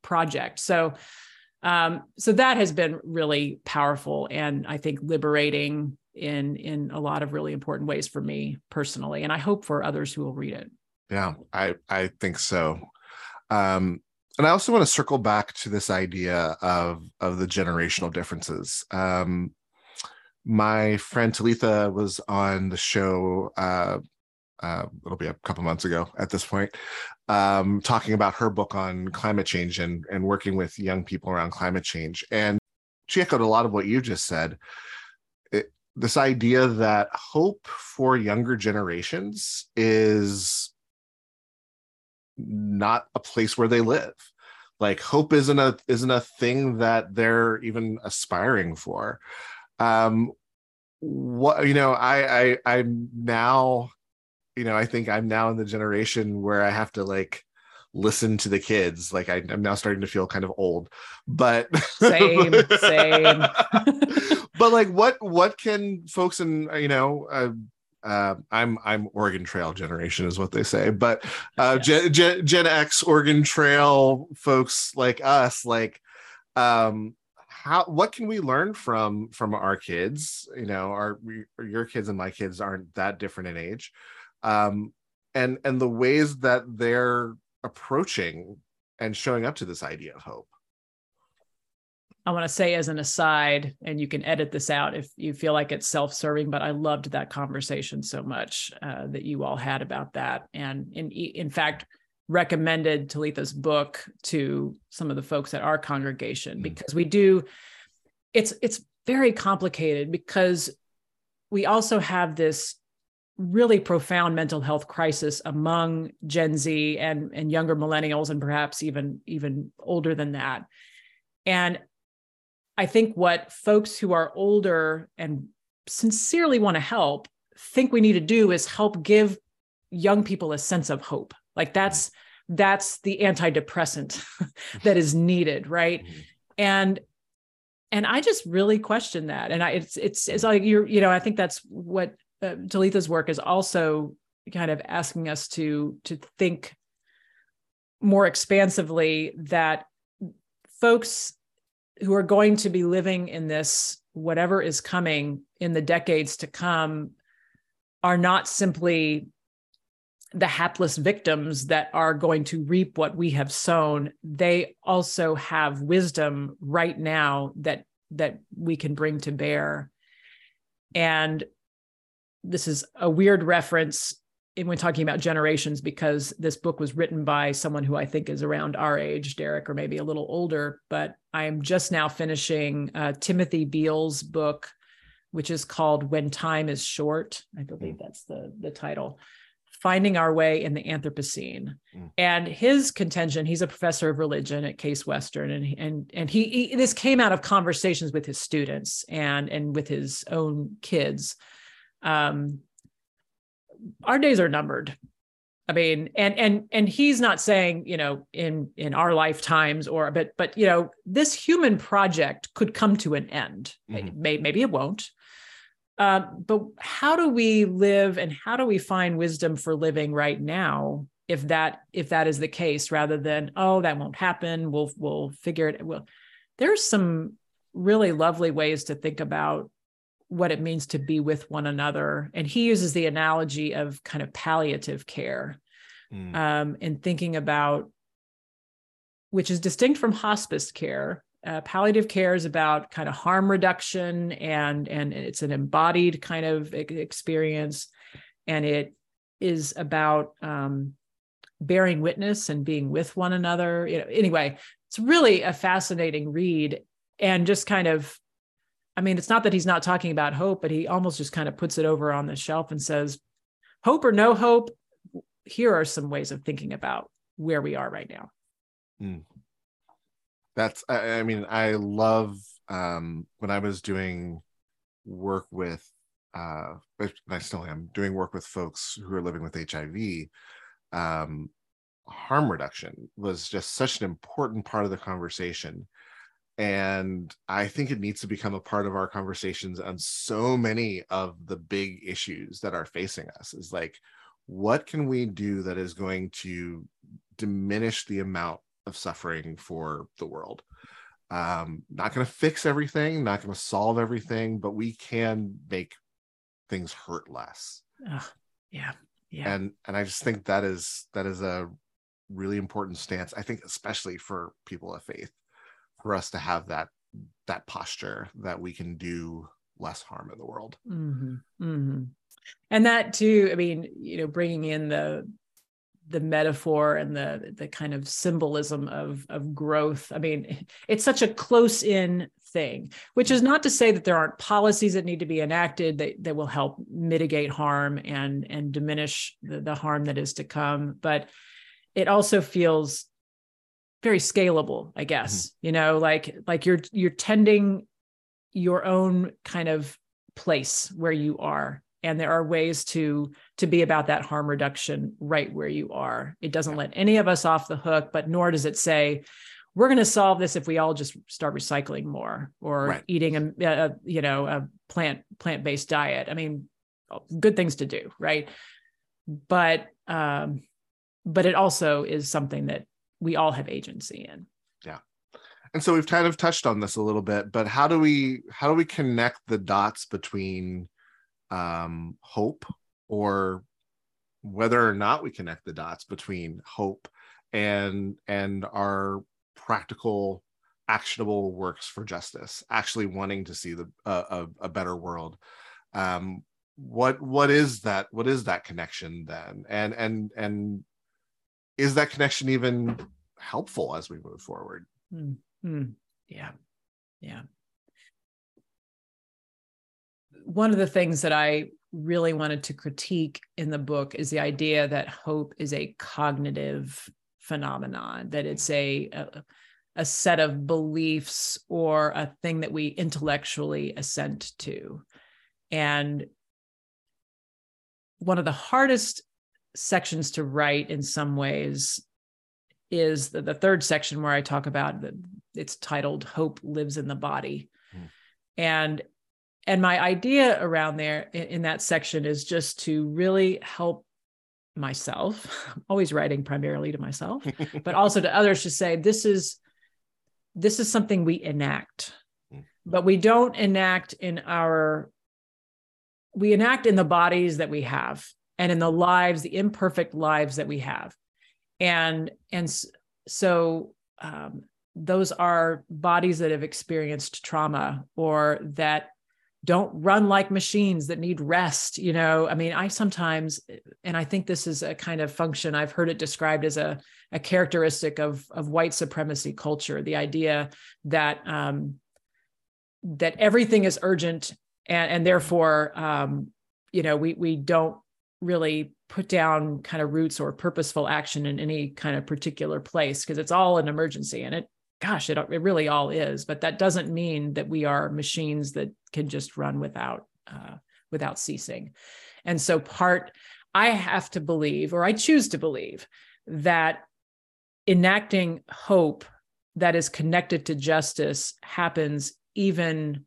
project so um, so that has been really powerful and i think liberating in in a lot of really important ways for me personally and i hope for others who will read it
yeah i i think so um and I also want to circle back to this idea of of the generational differences. Um, my friend Talitha was on the show. Uh, uh, it'll be a couple months ago at this point, um, talking about her book on climate change and and working with young people around climate change. And she echoed a lot of what you just said. It, this idea that hope for younger generations is not a place where they live like hope isn't a isn't a thing that they're even aspiring for um what you know i i i'm now you know i think i'm now in the generation where i have to like listen to the kids like I, am now starting to feel kind of old but
same same
but like what what can folks in you know uh, uh, I'm I'm Oregon Trail generation is what they say, but uh, yes. Gen, Gen, Gen X Oregon Trail folks like us, like um, how what can we learn from from our kids? You know our your kids and my kids aren't that different in age. Um and and the ways that they're approaching and showing up to this idea of hope.
I want to say as an aside, and you can edit this out if you feel like it's self-serving, but I loved that conversation so much uh, that you all had about that, and in in fact recommended Talitha's book to some of the folks at our congregation mm. because we do it's it's very complicated because we also have this really profound mental health crisis among Gen Z and and younger millennials and perhaps even even older than that. And I think what folks who are older and sincerely want to help think we need to do is help give young people a sense of hope. Like that's that's the antidepressant that is needed, right? Mm-hmm. And and I just really question that. And I it's it's it's like you're you know I think that's what uh, Talitha's work is also kind of asking us to to think more expansively that folks who are going to be living in this whatever is coming in the decades to come are not simply the hapless victims that are going to reap what we have sown they also have wisdom right now that that we can bring to bear and this is a weird reference when talking about generations because this book was written by someone who I think is around our age, Derrick, or maybe a little older. But I am just now finishing uh, Timothy Beal's book, which is called "When Time Is Short." I believe that's the the title finding our way in the Anthropocene. Mm. And his contention, he's a professor of religion at Case Western, and and and he, he, this came out of conversations with his students and and with his own kids. Um, our days are numbered. I mean, and and and he's not saying you know in in our lifetimes or but but you know this human project could come to an end. Mm-hmm. maybe it won't. Um, but how do we live and how do we find wisdom for living right now if that if that is the case rather than oh that won't happen we'll we'll figure it well there's some really lovely ways to think about what it means to be with one another and he uses the analogy of kind of palliative care mm. um, and thinking about which is distinct from hospice care uh, palliative care is about kind of harm reduction and and it's an embodied kind of experience. And it is about um, bearing witness and being with one another you know anyway it's really a fascinating read. And just kind of i mean it's not that he's not talking about hope but he almost just kind of puts it over on the shelf and says hope or no hope here are some ways of thinking about where we are right now.
Mm. That's I, I mean I love um, when I was doing work with uh, I still am doing work with folks who are living with HIV. Um, harm reduction was just such an important part of the conversation and i think it needs to become a part of our conversations on so many of the big issues that are facing us is like what can we do that is going to diminish the amount of suffering for the world um not going to fix everything not going to solve everything but we can make things hurt less
yeah yeah
and and i just think that is that is a really important stance i think especially for people of faith for us to have that that posture that we can do less harm in the world
mm-hmm. Mm-hmm. and that too i mean you know bringing in the the metaphor and the the kind of symbolism of of growth. I mean it's such a close in thing which is not to say that there aren't policies that need to be enacted that, that will help mitigate harm and and diminish the, the harm that is to come but it also feels very scalable i guess. Mm-hmm. you know like like you're you're tending your own kind of place where you are and there are ways to to be about that harm reduction right where you are. It doesn't let any of us off the hook but nor does it say we're going to solve this if we all just start recycling more or right. eating a, a, you know a plant plant based diet. I mean good things to do right? But um but it also is something that we all have agency in.
Yeah. And so we've kind of touched on this a little bit but how do we how do we connect the dots between um, hope or whether or not we connect the dots between hope and and our practical actionable works for justice actually wanting to see the uh, a, a better world. Um what what is that what is that connection then? And and and is that connection even helpful as we move forward?
Mm-hmm. yeah yeah one of the things that I really wanted to critique in the book is the idea that hope is a cognitive phenomenon, that it's a, a, a set of beliefs or a thing that we intellectually assent to. And one of the hardest sections to write in some ways is the, the third section where I talk about that it's titled Hope Lives in the Body. Mm. And and my idea around there in, in that section is just to really help myself I'm always writing primarily to myself but also to others to say this is this is something we enact hmm. but we don't enact in our we enact in the bodies that we have and in the lives the imperfect lives that we have and and so um, those are bodies that have experienced trauma or that don't run like machines that need rest you know? I mean i sometimes and i think this is a kind of function i've heard it described as a, a characteristic of of white supremacy culture the idea that um that everything is urgent and and therefore um you know we we don't really put down kind of roots or purposeful action in any kind of particular place because it's all an emergency and it gosh, it, it really all is. But that doesn't mean that we are machines that can just run without uh, without ceasing. And so part I have to believe, or I choose to believe, that enacting hope that is connected to justice happens even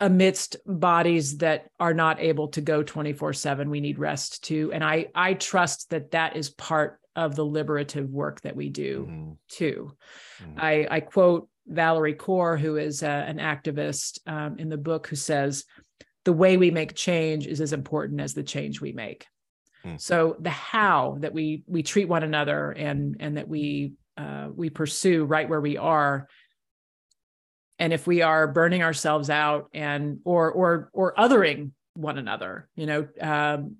amidst bodies that are not able to go 24 7 we need rest too and i i trust that that is part of the liberative work that we do mm-hmm. too. Mm-hmm. I, I, quote Valarie Kaur, who is a, an activist um, in the book, who says, The way we make change is as important as the change we make. Mm-hmm. So the how that we we treat one another and and that we uh, we pursue right where we are and if we are burning ourselves out and or or or othering one another you know um,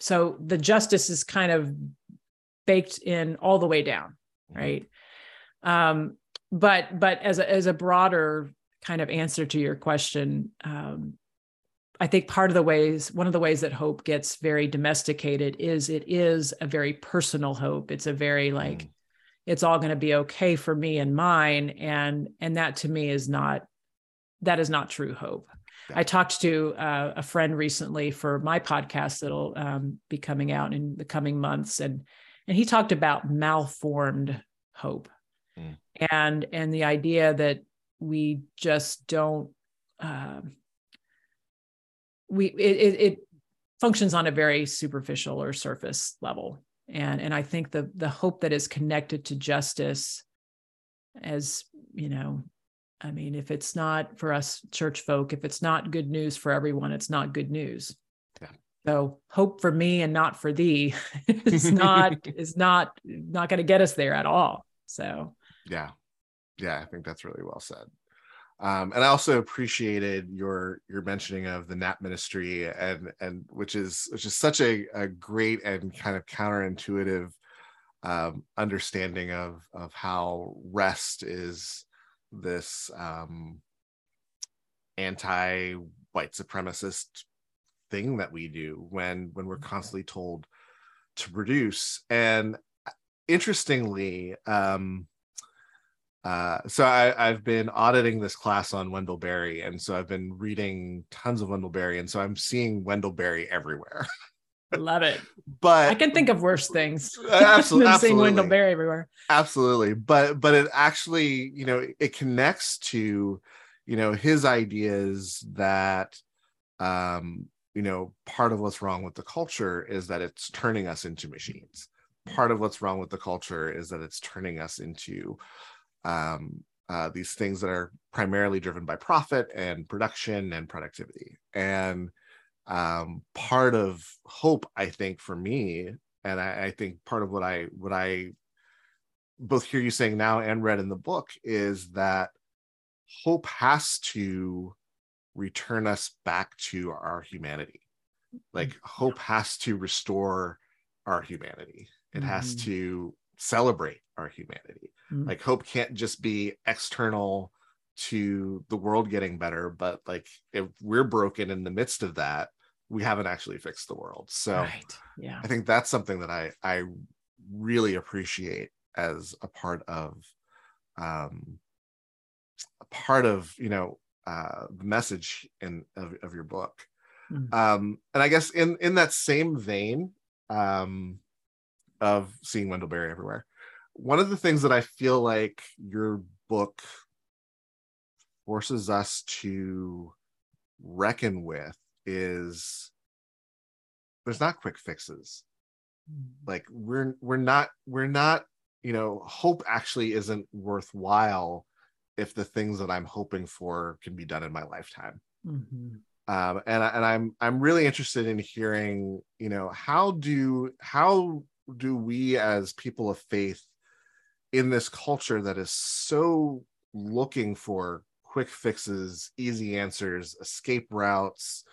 so the justice is kind of baked in all the way down, mm-hmm. right? Um, but but as a, as a broader kind of answer to your question, um, I think part of the ways, one of the ways that hope gets very domesticated is it is a very personal hope. It's a very like, mm. it's all going to be okay for me and mine and and that to me is not that is not true hope i talked to uh, a friend recently for my podcast that'll um, be coming out in the coming months and and he talked about malformed hope mm. and and the idea that we just don't uh, we it, it functions on a very superficial or surface level and and i think the the hope that is connected to justice as you know i mean if it's not for us church folk if it's not good news for everyone it's not good news. So hope for me and not for thee is not is not not going to get us there at all. So.
Yeah. Yeah i think that's really well said. Um, and I also appreciated your your mentioning of the Nap Ministry and and which is which is such a, a great and kind of counterintuitive um, understanding of of how rest is this um, anti white supremacist thing that we do when when we're constantly told to produce and interestingly um uh, so I, have been auditing this class on Wendell Berry, and so I've been reading tons of Wendell Berry, and so I'm seeing Wendell Berry everywhere.
Love it.
But
I can think of worse things.
Absolutely,
than seeing Wendell Berry everywhere.
Absolutely, but but it actually, you know, it connects to, you know, his ideas that, um, you know, part of what's wrong with the culture is that it's turning us into machines. Part of what's wrong with the culture is that it's turning us into um, uh, these things that are primarily driven by profit and production and productivity. And um, part of hope, I think, for me, and I, I think part of what I what I both hear you saying now and read in the book is that hope has to return us back to our humanity. Like hope has to restore our humanity. It mm-hmm. has to celebrate our humanity. Mm-hmm. Like hope can't just be external to the world getting better, but like if we're broken in the midst of that, we haven't actually fixed the world. So right.
yeah.
I think that's something that I I really appreciate as a part of um a part of, you know, uh the message in of, of your book. Mm-hmm. Um and I guess in in that same vein, um of seeing Wendell Berry everywhere. One of the things that I feel like your book forces us to reckon with is there's not quick fixes. Mm-hmm. Like we're we're not we're not, you know, hope actually isn't worthwhile if the things that I'm hoping for can be done in my lifetime. Mm-hmm. Um, and and I'm I'm really interested in hearing, you know, how do how do we as people of faith in this culture that is so looking for quick fixes easy answers escape routes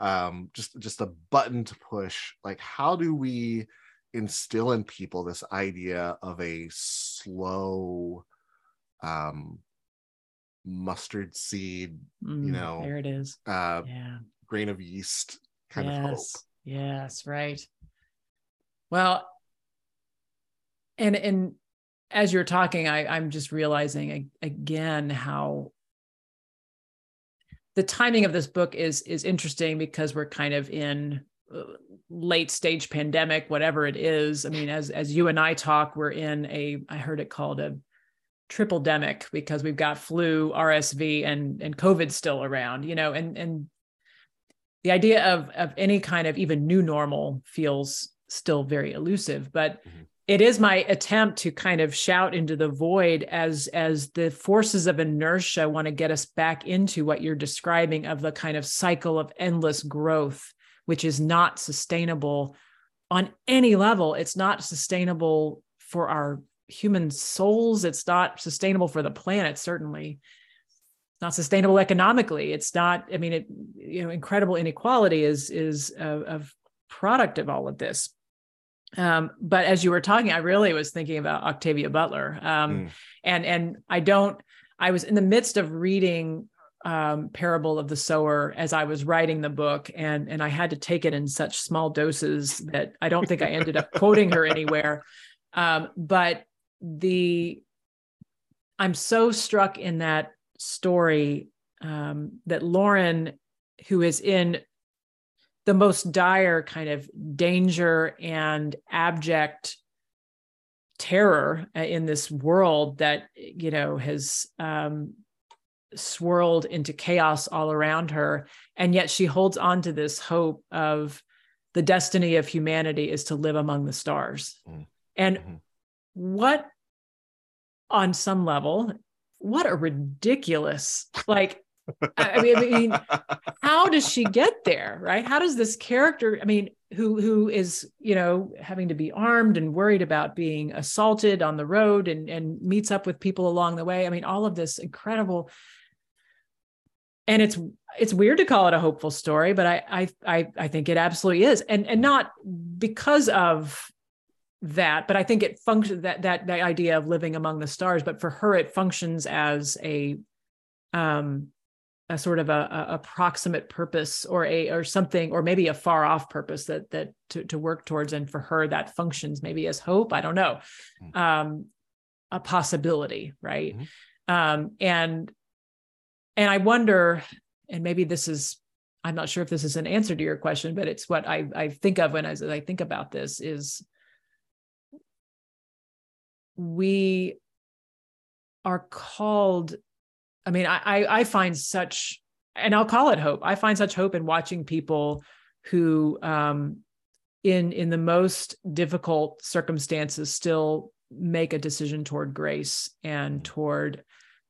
um, just just a button to push like how do we instill in people this idea of a slow um, mustard seed mm, you know
there it is.
uh, yeah. grain of yeast kind
yes.
of hope.
Yes right. Well and and as you're talking I, i'm just realizing again how the timing of this book is is interesting because we're kind of in uh, late stage pandemic whatever it is. I mean as as you and i talk we're in a i heard it called a triple demic because we've got flu rsv and and covid still around you know and and the idea of of any kind of even new normal feels still very elusive but mm-hmm. it is my attempt to kind of shout into the void as as the forces of inertia want to get us back into what you're describing of the kind of cycle of endless growth which is not sustainable on any level. It's not sustainable for our human souls it's not sustainable for the planet certainly it's not sustainable economically it's not i mean it you know incredible inequality is is a, a product of all of this um, but as you were talking, I really was thinking about Octavia Butler. Um, mm. and and I don't. I was in the midst of reading um, Parable of the Sower as I was writing the book, and and I had to take it in such small doses that I don't think I ended up quoting her anywhere. Um, but the I'm so struck in that story um, that Lauren, who is in the most dire kind of danger and abject terror uh, in this world that you know has um, swirled into chaos all around her and yet she holds on to this hope of the destiny of humanity is to live among the stars mm. and mm-hmm. What on some level what a ridiculous like I mean, I mean, how does she get there? Right? How does this character? I mean, who who is you know having to be armed and worried about being assaulted on the road and and meets up with people along the way. I mean, all of this incredible. And it's it's weird to call it a hopeful story, but I I I, I think it absolutely is, and and not because of that but i think it functions that that that idea of living among the stars but for her it functions as a um a sort of a, a, approximate purpose or a or something or maybe a far off purpose that that to, to work towards and for her that functions maybe as hope i don't know mm-hmm. um a possibility right mm-hmm. um and and i wonder and maybe this is i'm not sure if this is an answer to your question but it's what i i think of when as i think about this is we are called I mean, I I find such, and I'll call it hope. I find such hope in watching people who, um, in in the most difficult circumstances, still make a decision toward grace and toward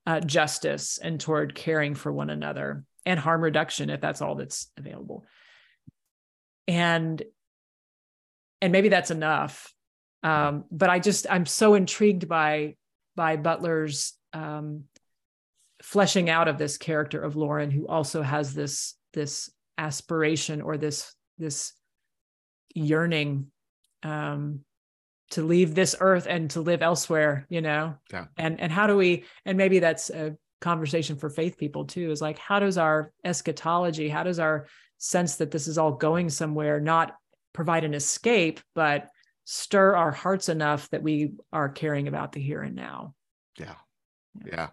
uh, justice and toward caring for one another and harm reduction if that's all that's available. And and maybe that's enough. Um, but I just I'm so intrigued by by Butler's um, fleshing out of this character of Lauren, who also has this this aspiration or this this yearning um, to leave this earth and to live elsewhere. You know,
yeah.
And and how do we? And maybe that's a conversation for faith people too. Is like how does our eschatology, how does our sense that this is all going somewhere not provide an escape, but stir our hearts enough that we are caring about the here and now.
Yeah. Yeah.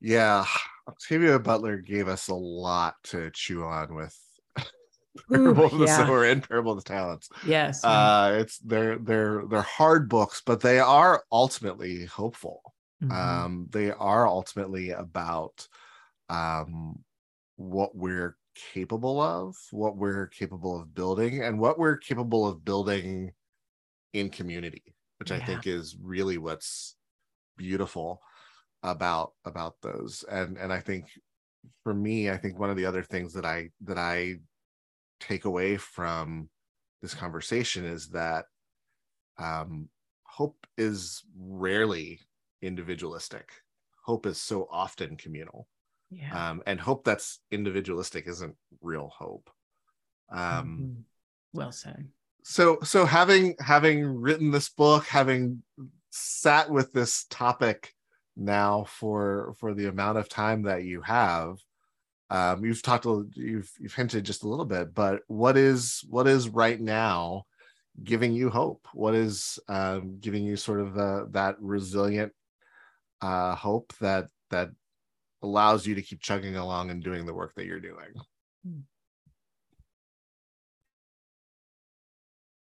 Yeah, Octavia Butler gave us a lot to chew on with Parable of the yeah. Sower and Parable of the Talents.
Yes,
uh, it's they're they're they're hard books, but they are ultimately hopeful. Mm-hmm. Um, they are ultimately about um, what we're capable of, what we're capable of building, and what we're capable of building in community, which yeah. I think is really what's beautiful about about those. And and i think for me i think one of the other things that i that i take away from this conversation is that um hope is rarely individualistic. Hope is so often communal
yeah.
um and hope that's individualistic isn't real hope um
mm-hmm. well said
so so having having written this book having sat with this topic now for for the amount of time that you have um, you've talked a, you've you've hinted just a little bit but what is what is right now giving you hope what is um, giving you sort of the, that resilient uh, hope that that allows you to keep chugging along and doing the work that you're doing.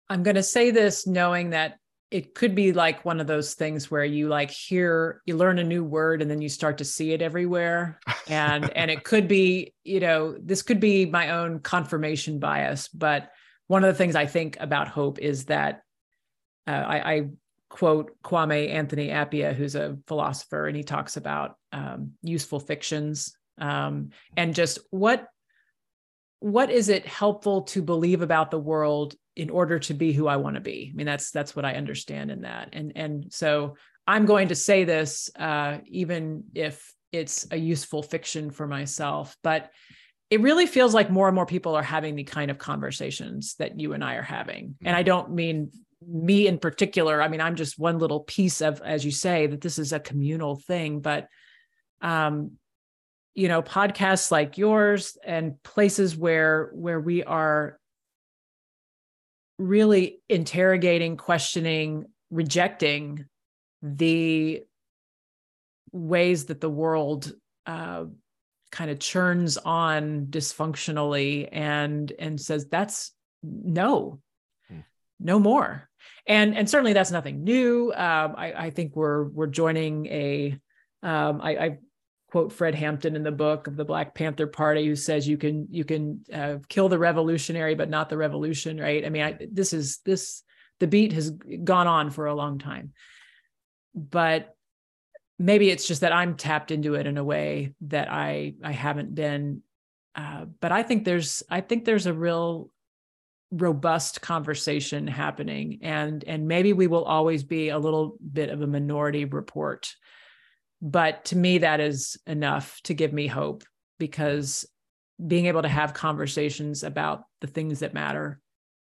I'm going to say this knowing that it could be like one of those things where you like hear you learn a new word and then you start to see it everywhere. And and it could be you know this could be my own confirmation bias but one of the things i think about hope is that uh, I, I, quote kwame anthony appiah who's a philosopher and he talks about um, useful fictions um, and just what what is it helpful to believe about the world in order to be who I want to be. I mean, that's that's what I understand in that. And and so I'm going to say this, uh, even if it's a useful fiction for myself, but it really feels like more and more people are having the kind of conversations that you and I are having. And I mm-hmm. don't mean me in particular. I mean, I'm just one little piece of, as you say, that this is a communal thing, but um, you know, podcasts like yours and places where where we are really interrogating, questioning rejecting the ways that the world uh, kind of churns on dysfunctionally and and says that's no hmm. no more and and certainly that's nothing new um, I, I think we're we're joining a um, I, I quote Fred Hampton in the book of the Black Panther Party, who says you can you can uh, kill the revolutionary but not the revolution, right? I mean, I, this is this the beat has gone on for a long time, but maybe it's just that I'm tapped into it in a way that I I haven't been. Uh, but I think there's I think there's a real robust conversation happening and and maybe we will always be a little bit of a minority report but to me that is enough to give me hope because being able to have conversations about the things that matter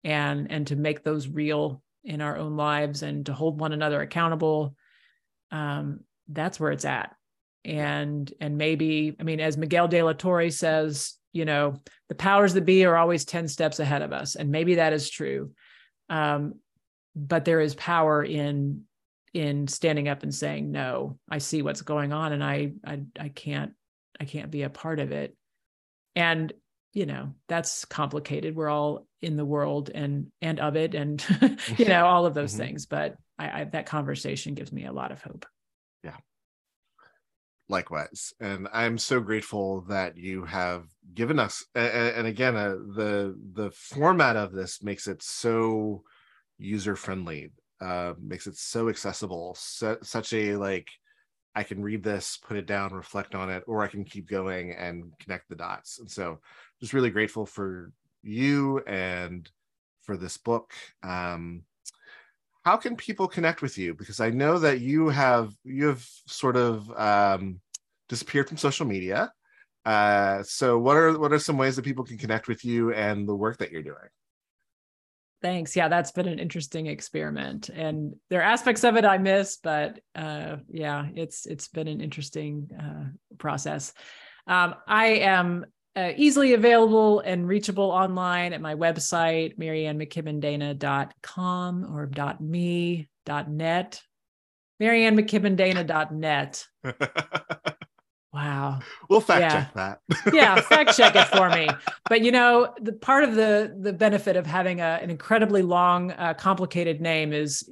and and to make those real in our own lives and to hold one another accountable um, that's where it's at. And and maybe i mean as miguel de la torre says you know the powers that be are always 10 steps ahead of us and maybe that is true. Um, but there is power in in standing up and saying no i see what's going on and I, I i can't i can't be a part of it. And you know that's complicated. We're all in the world and and of it and you know all of those mm-hmm. things but I, I that conversation gives me a lot of hope.
Yeah likewise and i'm so grateful that you have given us and, again uh, the the format of this makes it so user friendly uh, makes it so accessible so, such a like i can read this put it down reflect on it or i can keep going and connect the dots. And so just really grateful for you and for this book. Um, how can people connect with you because i know that you have you have sort of um, disappeared from social media uh, so what are what are some ways that people can connect with you and the work that you're doing
Thanks. Yeah, that's been an interesting experiment, and there are aspects of it I miss, but uh, yeah, it's it's been an interesting uh, process. Um, I am uh, easily available and reachable online at my website, maryannmckibbendana.com or .me, .net, maryannmckibbendana.net. Wow.
We'll fact yeah. check that.
yeah, fact check it for me. But you know, the part of the the benefit of having a, an incredibly long, uh, complicated name is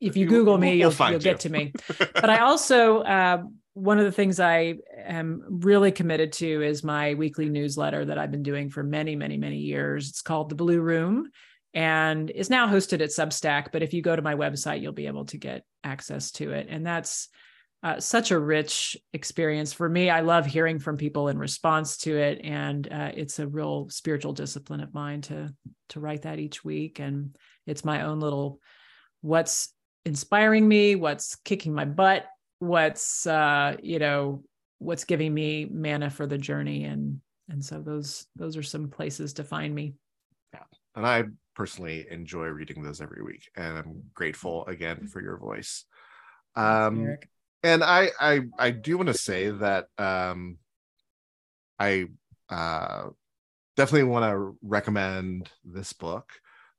if you Google me, we'll, you'll, you'll get to me. but I also uh, one of the things I am really committed to is my weekly newsletter that I've been doing for many, many, many years. It's called The Blue Room and is now hosted at Substack. But if you go to my website, you'll be able to get access to it. And that's uh, such a rich experience for me. I love hearing from people in response to it, and uh, it's a real spiritual discipline of mine to to write that each week. And it's my own little what's inspiring me, what's kicking my butt, what's uh, you know what's giving me manna for the journey, and and so those those are some places to find me.
Yeah, and I personally enjoy reading those every week, and I'm grateful again for your voice. Um, and I I I do want to say that um I uh definitely want to recommend this book,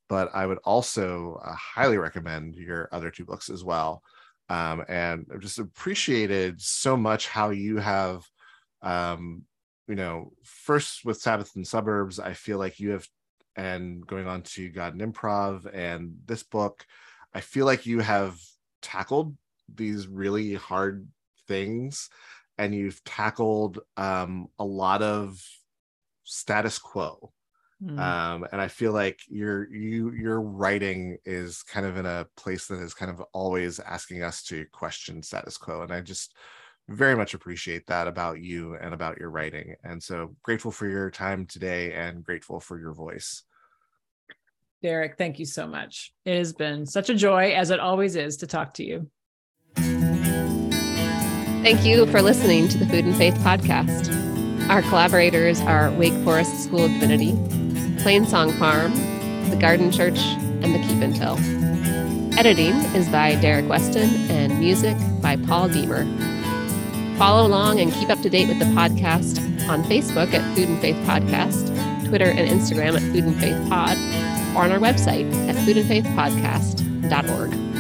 but I would also uh, highly recommend your other two books as well. Um, and I've just appreciated so much how you have, um, you know, first with Sabbath and Suburbs, I feel like you have, and going on to God and Improv and this book, I feel like you have tackled these really hard things and you've tackled um, a lot of status quo mm. um, and i feel like your you your writing is kind of in a place that is kind of always asking us to question status quo and i just very much appreciate that about you and about your writing and so grateful for your time today and grateful for your voice
derrick thank you so much it has been such a joy as it always is to talk to you
Thank you for listening to the Food and Faith podcast. Our collaborators are Wake Forest School of Divinity, Plainsong Farm, the Garden Church, and the Keep and Tell. Editing is by Derrick Weston and music by Paul Deemer. Follow along and keep up to date with the podcast on Facebook at Food and Faith Podcast, Twitter and Instagram at Food and Faith Pod, or on our website at foodandfaithpodcast.org.